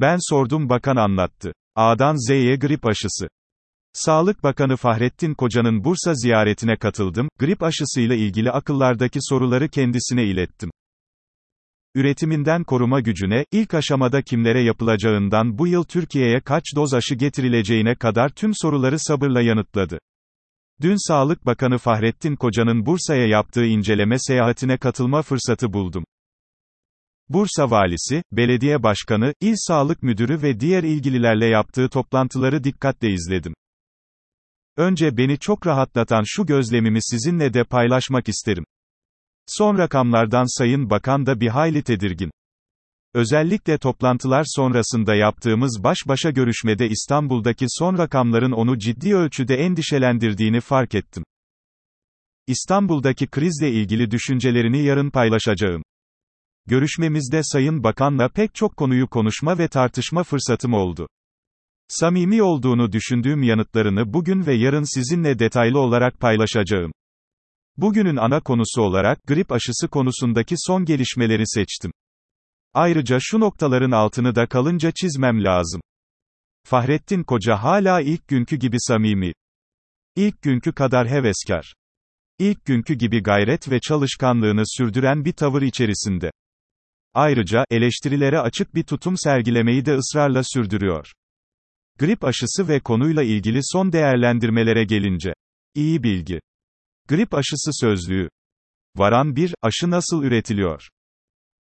Ben sordum bakan anlattı. A'dan Z'ye grip aşısı. Sağlık Bakanı Fahrettin Koca'nın Bursa ziyaretine katıldım, grip aşısıyla ilgili akıllardaki soruları kendisine ilettim. Üretiminden koruma gücüne, ilk aşamada kimlere yapılacağından bu yıl Türkiye'ye kaç doz aşı getirileceğine kadar tüm soruları sabırla yanıtladı. Dün Sağlık Bakanı Fahrettin Koca'nın Bursa'ya yaptığı inceleme seyahatine katılma fırsatı buldum. Bursa valisi, belediye başkanı, il sağlık müdürü ve diğer ilgililerle yaptığı toplantıları dikkatle izledim. Önce beni çok rahatlatan şu gözlemimi sizinle de paylaşmak isterim. Son rakamlardan Sayın Bakan da bir hayli tedirgin. Özellikle toplantılar sonrasında yaptığımız baş başa görüşmede İstanbul'daki son rakamların onu ciddi ölçüde endişelendirdiğini fark ettim. İstanbul'daki krizle ilgili düşüncelerini yarın paylaşacağım. Görüşmemizde Sayın Bakan'la pek çok konuyu konuşma ve tartışma fırsatım oldu. Samimi olduğunu düşündüğüm yanıtlarını bugün ve yarın sizinle detaylı olarak paylaşacağım. Bugünün ana konusu olarak grip aşısı konusundaki son gelişmeleri seçtim. Ayrıca şu noktaların altını da kalınca çizmem lazım. Fahrettin Koca hala ilk günkü gibi samimi. İlk günkü kadar heveskar. İlk günkü gibi gayret ve çalışkanlığını sürdüren bir tavır içerisinde. Ayrıca, eleştirilere açık bir tutum sergilemeyi de ısrarla sürdürüyor. Grip aşısı ve konuyla ilgili son değerlendirmelere gelince. İyi bilgi. Grip aşısı sözlüğü. Varan 1, aşı nasıl üretiliyor?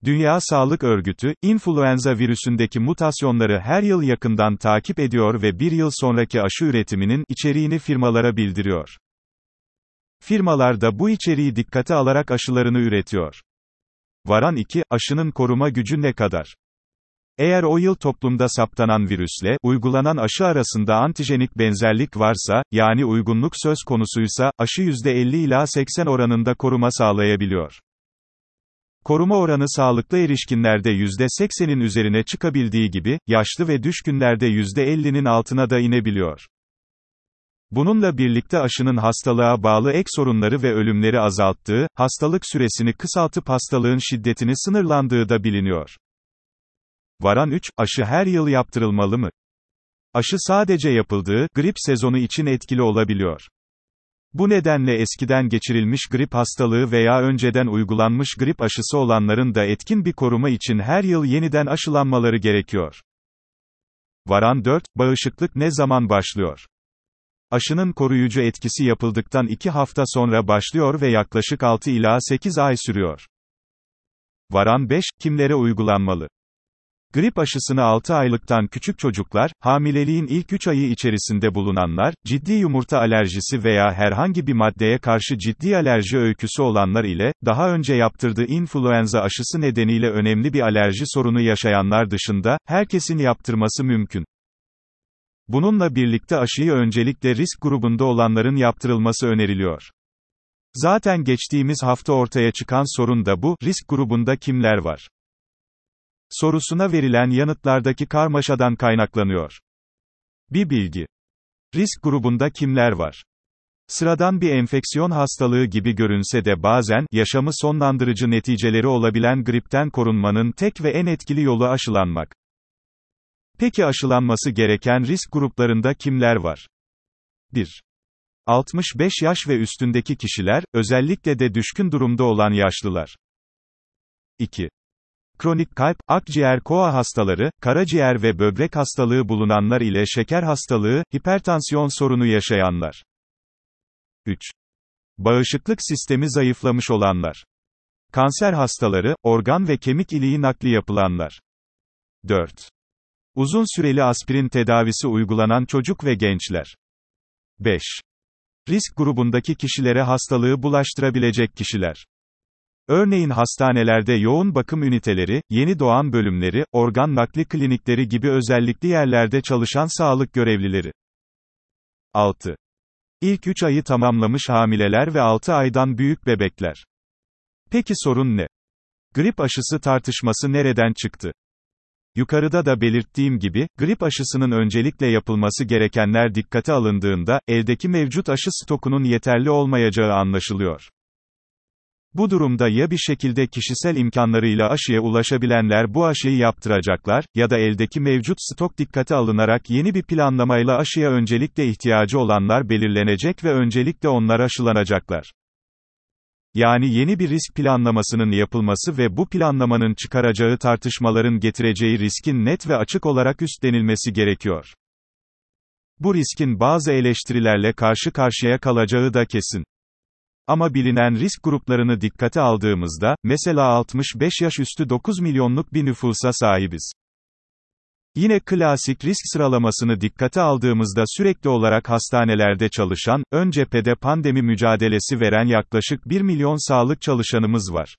Dünya Sağlık Örgütü, influenza virüsündeki mutasyonları her yıl yakından takip ediyor ve bir yıl sonraki aşı üretiminin içeriğini firmalara bildiriyor. Firmalar da bu içeriği dikkate alarak aşılarını üretiyor. Varan 2, aşının koruma gücü ne kadar? Eğer o yıl toplumda saptanan virüsle, uygulanan aşı arasında antijenik benzerlik varsa, yani uygunluk söz konusuysa, aşı %50 ila 80 oranında koruma sağlayabiliyor. Koruma oranı sağlıklı erişkinlerde %80'in üzerine çıkabildiği gibi, yaşlı ve düşkünlerde %50'nin altına da inebiliyor. Bununla birlikte aşının hastalığa bağlı ek sorunları ve ölümleri azalttığı, hastalık süresini kısaltıp hastalığın şiddetini sınırlandığı da biliniyor. Varan 3, aşı her yıl yaptırılmalı mı? Aşı sadece yapıldığı, grip sezonu için etkili olabiliyor. Bu nedenle eskiden geçirilmiş grip hastalığı veya önceden uygulanmış grip aşısı olanların da etkin bir koruma için her yıl yeniden aşılanmaları gerekiyor. Varan 4, bağışıklık ne zaman başlıyor? Aşının koruyucu etkisi yapıldıktan 2 hafta sonra başlıyor ve yaklaşık 6 ila 8 ay sürüyor. Varan 5, kimlere uygulanmalı? Grip aşısını 6 aylıktan küçük çocuklar, hamileliğin ilk 3 ayı içerisinde bulunanlar, ciddi yumurta alerjisi veya herhangi bir maddeye karşı ciddi alerji öyküsü olanlar ile, daha önce yaptırdığı influenza aşısı nedeniyle önemli bir alerji sorunu yaşayanlar dışında, herkesin yaptırması mümkün. Bununla birlikte aşıyı öncelikle risk grubunda olanların yaptırılması öneriliyor. Zaten geçtiğimiz hafta ortaya çıkan sorun da bu, risk grubunda kimler var? Sorusuna verilen yanıtlardaki karmaşadan kaynaklanıyor. Bir bilgi. Risk grubunda kimler var? Sıradan bir enfeksiyon hastalığı gibi görünse de bazen, yaşamı sonlandırıcı neticeleri olabilen gripten korunmanın tek ve en etkili yolu aşılanmak. Peki aşılanması gereken risk gruplarında kimler var? 1. 65 yaş ve üstündeki kişiler, özellikle de düşkün durumda olan yaşlılar. 2. Kronik kalp, akciğer koa hastaları, karaciğer ve böbrek hastalığı bulunanlar ile şeker hastalığı, hipertansiyon sorunu yaşayanlar. 3. Bağışıklık sistemi zayıflamış olanlar. Kanser hastaları, organ ve kemik iliği nakli yapılanlar. 4. Uzun süreli aspirin tedavisi uygulanan çocuk ve gençler. 5. Risk grubundaki kişilere hastalığı bulaştırabilecek kişiler. Örneğin hastanelerde yoğun bakım üniteleri, yeni doğan bölümleri, organ nakli klinikleri gibi özellikli yerlerde çalışan sağlık görevlileri. 6. İlk 3 ayı tamamlamış hamileler ve 6 aydan büyük bebekler. Peki sorun ne? Grip aşısı tartışması nereden çıktı? Yukarıda da belirttiğim gibi, grip aşısının öncelikle yapılması gerekenler dikkate alındığında, eldeki mevcut aşı stokunun yeterli olmayacağı anlaşılıyor. Bu durumda ya bir şekilde kişisel imkanlarıyla aşıya ulaşabilenler bu aşıyı yaptıracaklar, ya da eldeki mevcut stok dikkate alınarak yeni bir planlamayla aşıya öncelikle ihtiyacı olanlar belirlenecek ve öncelikle onlar aşılanacaklar. Yani yeni bir risk planlamasının yapılması ve bu planlamanın çıkaracağı tartışmaların getireceği riskin net ve açık olarak üstlenilmesi gerekiyor. Bu riskin bazı eleştirilerle karşı karşıya kalacağı da kesin. Ama bilinen risk gruplarını dikkate aldığımızda, mesela 65 yaş üstü 9 milyonluk bir nüfusa sahibiz. Yine klasik risk sıralamasını dikkate aldığımızda sürekli olarak hastanelerde çalışan, ön cephede pandemi mücadelesi veren yaklaşık 1 milyon sağlık çalışanımız var.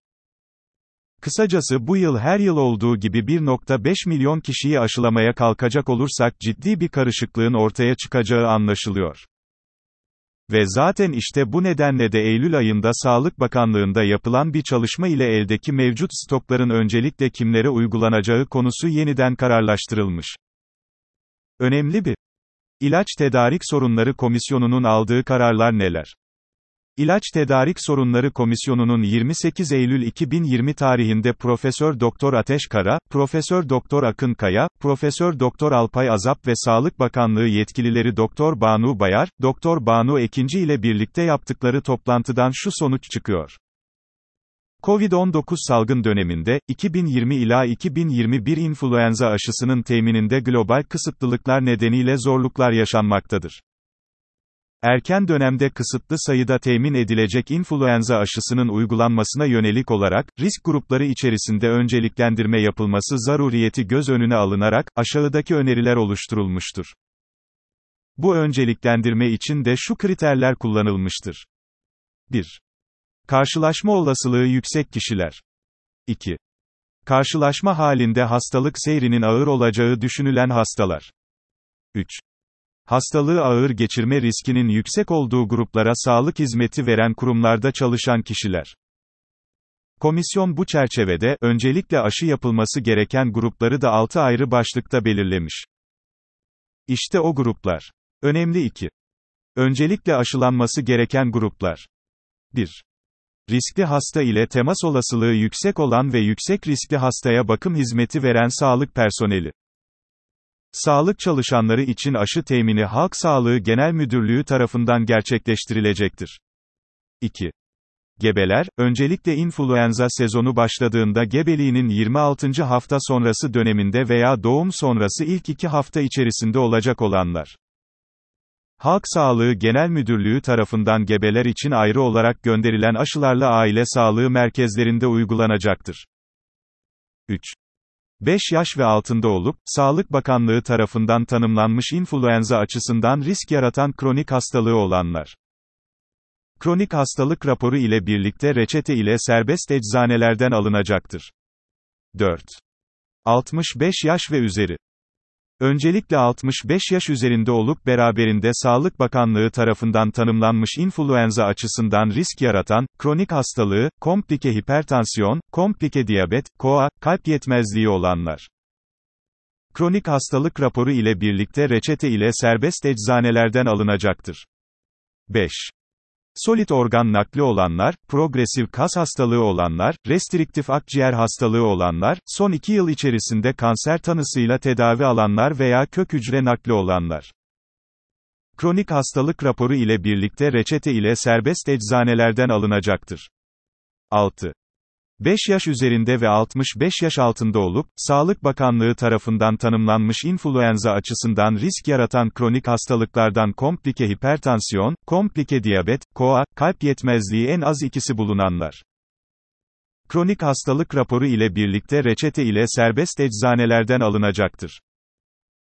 Kısacası bu yıl her yıl olduğu gibi 1.5 milyon kişiyi aşılamaya kalkacak olursak ciddi bir karışıklığın ortaya çıkacağı anlaşılıyor. Ve zaten işte bu nedenle de Eylül ayında Sağlık Bakanlığı'nda yapılan bir çalışma ile eldeki mevcut stokların öncelikle kimlere uygulanacağı konusu yeniden kararlaştırılmış. Önemli bir İlaç Tedarik Sorunları Komisyonu'nun aldığı kararlar neler? İlaç Tedarik Sorunları Komisyonu'nun 28 Eylül 2020 tarihinde Profesör Doktor Ateş Kara, Profesör Doktor Akın Kaya, Profesör Doktor Alpay Azap ve Sağlık Bakanlığı yetkilileri Doktor Banu Bayar, Doktor Banu Ekinci ile birlikte yaptıkları toplantıdan şu sonuç çıkıyor. Covid-19 salgın döneminde, 2020 ila 2021 influenza aşısının temininde global kısıtlılıklar nedeniyle zorluklar yaşanmaktadır. Erken dönemde kısıtlı sayıda temin edilecek influenza aşısının uygulanmasına yönelik olarak, risk grupları içerisinde önceliklendirme yapılması zaruriyeti göz önüne alınarak, aşağıdaki öneriler oluşturulmuştur. Bu önceliklendirme için de şu kriterler kullanılmıştır. 1. Karşılaşma olasılığı yüksek kişiler. 2. Karşılaşma halinde hastalık seyrinin ağır olacağı düşünülen hastalar. 3. Hastalığı ağır geçirme riskinin yüksek olduğu gruplara sağlık hizmeti veren kurumlarda çalışan kişiler. Komisyon bu çerçevede, öncelikle aşı yapılması gereken grupları da 6 ayrı başlıkta belirlemiş. İşte o gruplar. Önemli 2. Öncelikle aşılanması gereken gruplar. 1. Riskli hasta ile temas olasılığı yüksek olan ve yüksek riskli hastaya bakım hizmeti veren sağlık personeli. Sağlık çalışanları için aşı temini Halk Sağlığı Genel Müdürlüğü tarafından gerçekleştirilecektir. 2. Gebeler, öncelikle influenza sezonu başladığında gebeliğinin 26. hafta sonrası döneminde veya doğum sonrası ilk 2 hafta içerisinde olacak olanlar. Halk Sağlığı Genel Müdürlüğü tarafından gebeler için ayrı olarak gönderilen aşılarla aile sağlığı merkezlerinde uygulanacaktır. 3. 5 yaş ve altında olup, Sağlık Bakanlığı tarafından tanımlanmış influenza açısından risk yaratan kronik hastalığı olanlar. Kronik hastalık raporu ile birlikte reçete ile serbest eczanelerden alınacaktır. 4. 65 yaş ve üzeri. Öncelikle 65 yaş üzerinde olup beraberinde Sağlık Bakanlığı tarafından tanımlanmış influenza açısından risk yaratan, kronik hastalığı, komplike hipertansiyon, komplike diyabet, koa, kalp yetmezliği olanlar. Kronik hastalık raporu ile birlikte reçete ile serbest eczanelerden alınacaktır. 5. Solit organ nakli olanlar, progresif kas hastalığı olanlar, restriktif akciğer hastalığı olanlar, son 2 yıl içerisinde kanser tanısıyla tedavi alanlar veya kök hücre nakli olanlar. Kronik hastalık raporu ile birlikte reçete ile serbest eczanelerden alınacaktır. 6. 5 yaş üzerinde ve 65 yaş altında olup, Sağlık Bakanlığı tarafından tanımlanmış influenza açısından risk yaratan kronik hastalıklardan komplike hipertansiyon, komplike diyabet, koa, kalp yetmezliği en az ikisi bulunanlar. Kronik hastalık raporu ile birlikte reçete ile serbest eczanelerden alınacaktır.